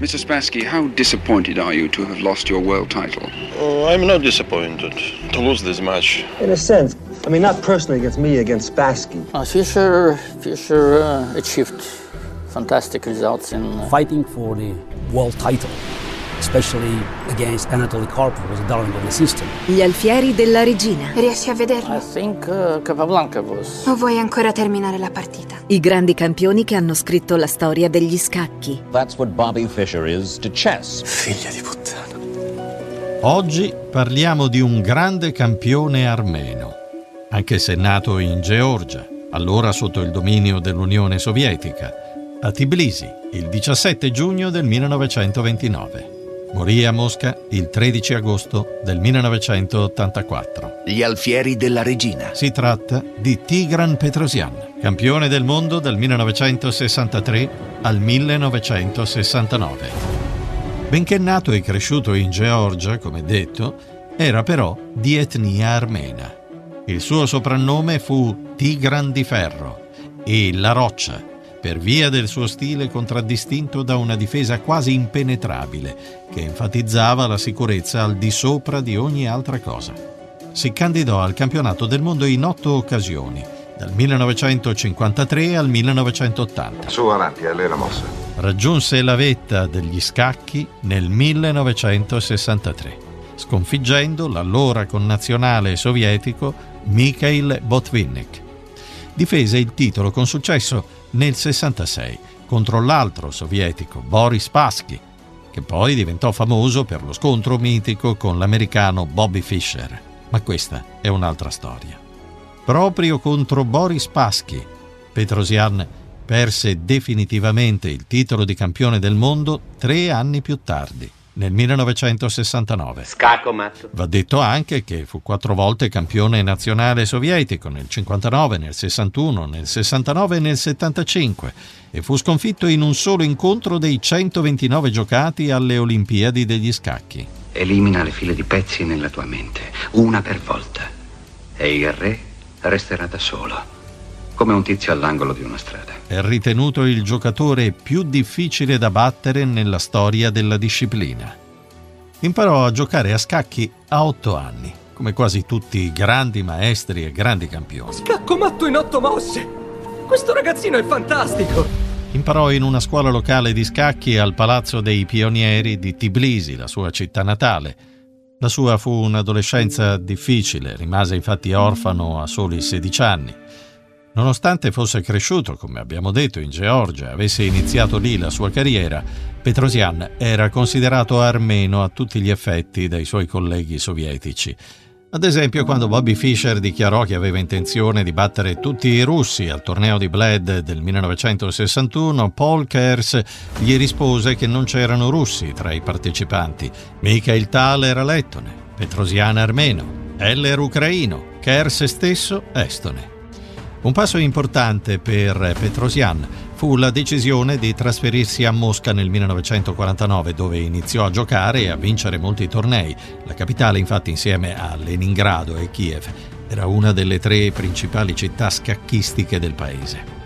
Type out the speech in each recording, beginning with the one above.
Mr. Spassky, how disappointed are you to have lost your world title? Oh, I'm not disappointed to lose this match. In a sense. I mean, not personally against me, against Spassky. Uh, Fischer, Fischer uh, achieved fantastic results in uh, fighting for the world title. Especially against Anatoly Karpov, was a darling of the system. Gli alfieri della regina. Riesci a vederlo? I think uh, Capablanca was. O vuoi ancora terminare la partita? I grandi campioni che hanno scritto la storia degli scacchi. That's what Bobby Fischer is to chess. Figlia di puttana. Oggi parliamo di un grande campione armeno, anche se nato in Georgia, allora sotto il dominio dell'Unione Sovietica, a Tbilisi il 17 giugno del 1929. Morì a Mosca il 13 agosto del 1984. Gli alfieri della regina. Si tratta di Tigran Petrosian, campione del mondo dal 1963 al 1969. Benché nato e cresciuto in Georgia, come detto, era però di etnia armena. Il suo soprannome fu Tigran di Ferro e La Roccia per via del suo stile contraddistinto da una difesa quasi impenetrabile che enfatizzava la sicurezza al di sopra di ogni altra cosa. Si candidò al campionato del mondo in otto occasioni, dal 1953 al 1980. Su avanti, è lei la mossa. Raggiunse la vetta degli scacchi nel 1963, sconfiggendo l'allora connazionale sovietico Mikhail Botvinnik. Difese il titolo con successo nel 66 contro l'altro sovietico Boris Spassky, che poi diventò famoso per lo scontro mitico con l'americano Bobby Fischer. Ma questa è un'altra storia. Proprio contro Boris Spassky, Petrosian perse definitivamente il titolo di campione del mondo tre anni più tardi nel 1969. Scacomat. Va detto anche che fu quattro volte campione nazionale sovietico nel 59, nel 61, nel 69 e nel 75 e fu sconfitto in un solo incontro dei 129 giocati alle Olimpiadi degli scacchi. Elimina le file di pezzi nella tua mente, una per volta, e il re resterà da solo come un tizio all'angolo di una strada. È ritenuto il giocatore più difficile da battere nella storia della disciplina. Imparò a giocare a scacchi a otto anni, come quasi tutti i grandi maestri e grandi campioni. Scacco matto in otto mosse! Questo ragazzino è fantastico! Imparò in una scuola locale di scacchi al Palazzo dei Pionieri di Tbilisi, la sua città natale. La sua fu un'adolescenza difficile, rimase infatti orfano a soli 16 anni. Nonostante fosse cresciuto, come abbiamo detto, in Georgia e avesse iniziato lì la sua carriera, Petrosian era considerato armeno a tutti gli effetti dai suoi colleghi sovietici. Ad esempio, quando Bobby Fischer dichiarò che aveva intenzione di battere tutti i russi al torneo di Bled del 1961, Paul Kers gli rispose che non c'erano russi tra i partecipanti. Mikhail Tal era lettone, Petrosian armeno, Heller ucraino, Kers stesso estone. Un passo importante per Petrosian fu la decisione di trasferirsi a Mosca nel 1949, dove iniziò a giocare e a vincere molti tornei. La capitale, infatti, insieme a Leningrado e Kiev, era una delle tre principali città scacchistiche del paese.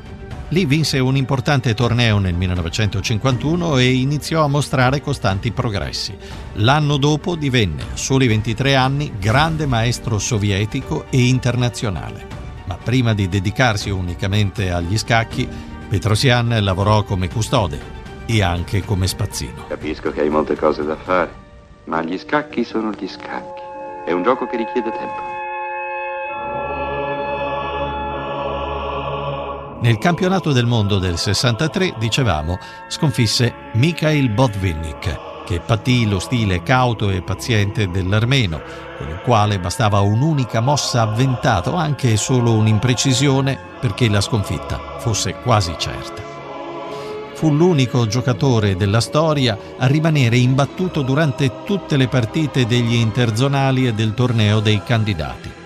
Lì vinse un importante torneo nel 1951 e iniziò a mostrare costanti progressi. L'anno dopo divenne, a soli 23 anni, grande maestro sovietico e internazionale ma prima di dedicarsi unicamente agli scacchi, Petrosian lavorò come custode e anche come spazzino. Capisco che hai molte cose da fare, ma gli scacchi sono gli scacchi. È un gioco che richiede tempo. Nel campionato del mondo del 63, dicevamo, sconfisse Mikhail Botvinnik, che patì lo stile cauto e paziente dell'armeno, con il quale bastava un'unica mossa avventata o anche solo un'imprecisione perché la sconfitta fosse quasi certa. Fu l'unico giocatore della storia a rimanere imbattuto durante tutte le partite degli interzonali e del torneo dei candidati.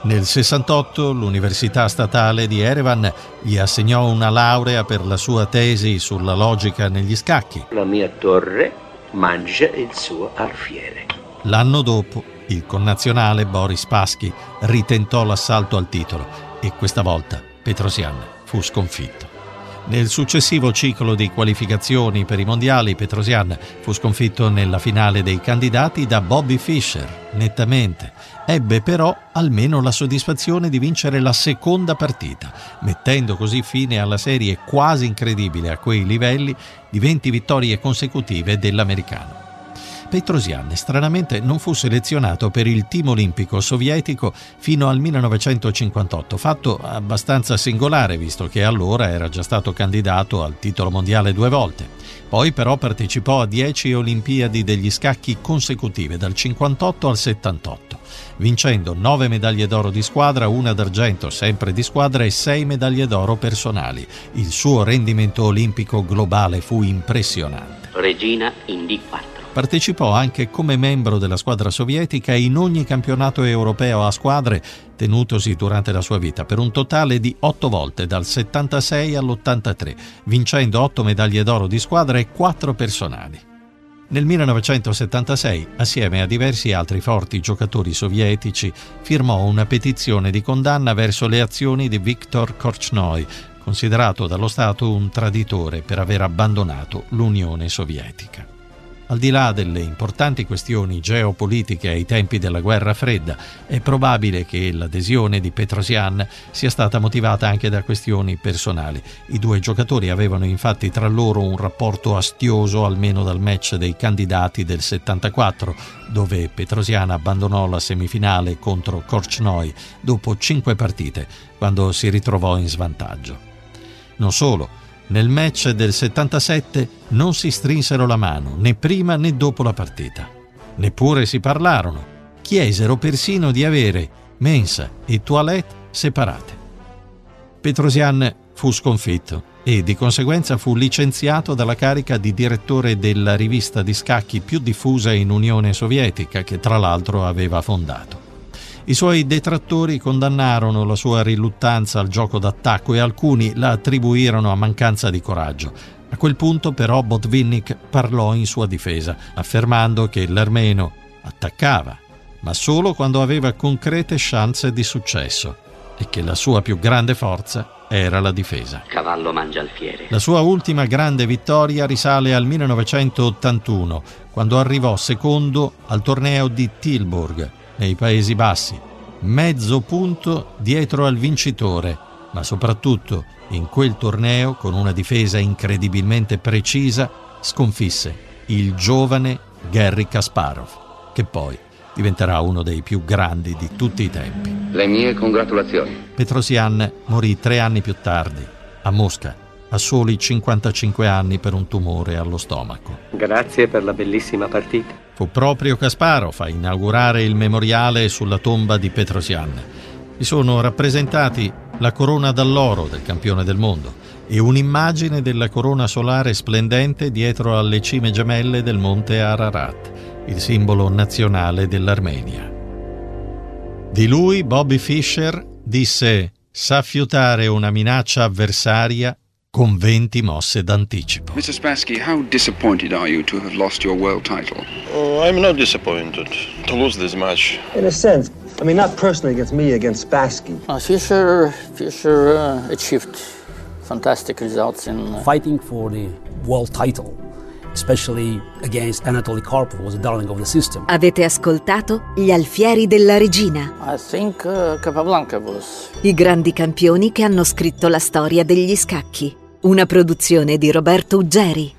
Nel 68 l'Università Statale di Erevan gli assegnò una laurea per la sua tesi sulla logica negli scacchi. La mia torre mangia il suo alfiere. L'anno dopo, il connazionale Boris Paschi ritentò l'assalto al titolo e questa volta Petrosian fu sconfitto. Nel successivo ciclo di qualificazioni per i mondiali, Petrosian fu sconfitto nella finale dei candidati da Bobby Fischer, nettamente. Ebbe però almeno la soddisfazione di vincere la seconda partita, mettendo così fine alla serie quasi incredibile a quei livelli di 20 vittorie consecutive dell'americano. Petrosian stranamente non fu selezionato per il team olimpico sovietico fino al 1958, fatto abbastanza singolare visto che allora era già stato candidato al titolo mondiale due volte. Poi però partecipò a 10 Olimpiadi degli scacchi consecutive dal 58 al 78, vincendo 9 medaglie d'oro di squadra, una d'argento sempre di squadra e 6 medaglie d'oro personali. Il suo rendimento olimpico globale fu impressionante. Regina in D4. Partecipò anche come membro della squadra sovietica in ogni campionato europeo a squadre tenutosi durante la sua vita per un totale di otto volte dal 76 all'83, vincendo otto medaglie d'oro di squadra e quattro personali. Nel 1976, assieme a diversi altri forti giocatori sovietici, firmò una petizione di condanna verso le azioni di Viktor Korchnoi, considerato dallo Stato un traditore per aver abbandonato l'Unione Sovietica. Al di là delle importanti questioni geopolitiche ai tempi della guerra fredda, è probabile che l'adesione di Petrosian sia stata motivata anche da questioni personali. I due giocatori avevano infatti tra loro un rapporto astioso almeno dal match dei candidati del 74, dove Petrosian abbandonò la semifinale contro Korchnoi dopo cinque partite, quando si ritrovò in svantaggio. Non solo, nel match del 77 non si strinsero la mano né prima né dopo la partita. Neppure si parlarono. Chiesero persino di avere mensa e toilette separate. Petrosian fu sconfitto e di conseguenza fu licenziato dalla carica di direttore della rivista di scacchi più diffusa in Unione Sovietica che tra l'altro aveva fondato. I suoi detrattori condannarono la sua riluttanza al gioco d'attacco e alcuni la attribuirono a mancanza di coraggio. A quel punto però Botvinnik parlò in sua difesa, affermando che l'armeno attaccava, ma solo quando aveva concrete chance di successo e che la sua più grande forza era la difesa. Cavallo mangia alfiere. La sua ultima grande vittoria risale al 1981, quando arrivò secondo al torneo di Tilburg, nei Paesi Bassi, mezzo punto dietro al vincitore, ma soprattutto in quel torneo, con una difesa incredibilmente precisa, sconfisse il giovane Garry Kasparov, che poi diventerà uno dei più grandi di tutti i tempi. Le mie congratulazioni. Petrosian morì tre anni più tardi, a Mosca, a soli 55 anni per un tumore allo stomaco. Grazie per la bellissima partita. Fu proprio Kasparov a inaugurare il memoriale sulla tomba di Petrosian. Vi sono rappresentati la corona d'alloro del campione del mondo e un'immagine della corona solare splendente dietro alle cime gemelle del monte Ararat, il simbolo nazionale dell'Armenia. Di lui Bobby Fischer disse sa fiutare una minaccia avversaria con 20 mosse d'anticipo. Mr. Spassky, how disappointed are you to have lost your world title? Oh, I'm not disappointed to lose this match. In a sense, I mean, not personally against me, against Spassky. Uh, Fischer, Fischer uh, achieved fantastic results in uh, fighting for the world title. Especially against Anatoly Karpov, was a darling of the system. Avete ascoltato Gli alfieri della regina? I think uh, Capablanca was. I grandi campioni che hanno scritto la storia degli scacchi. Una produzione di Roberto Uggeri.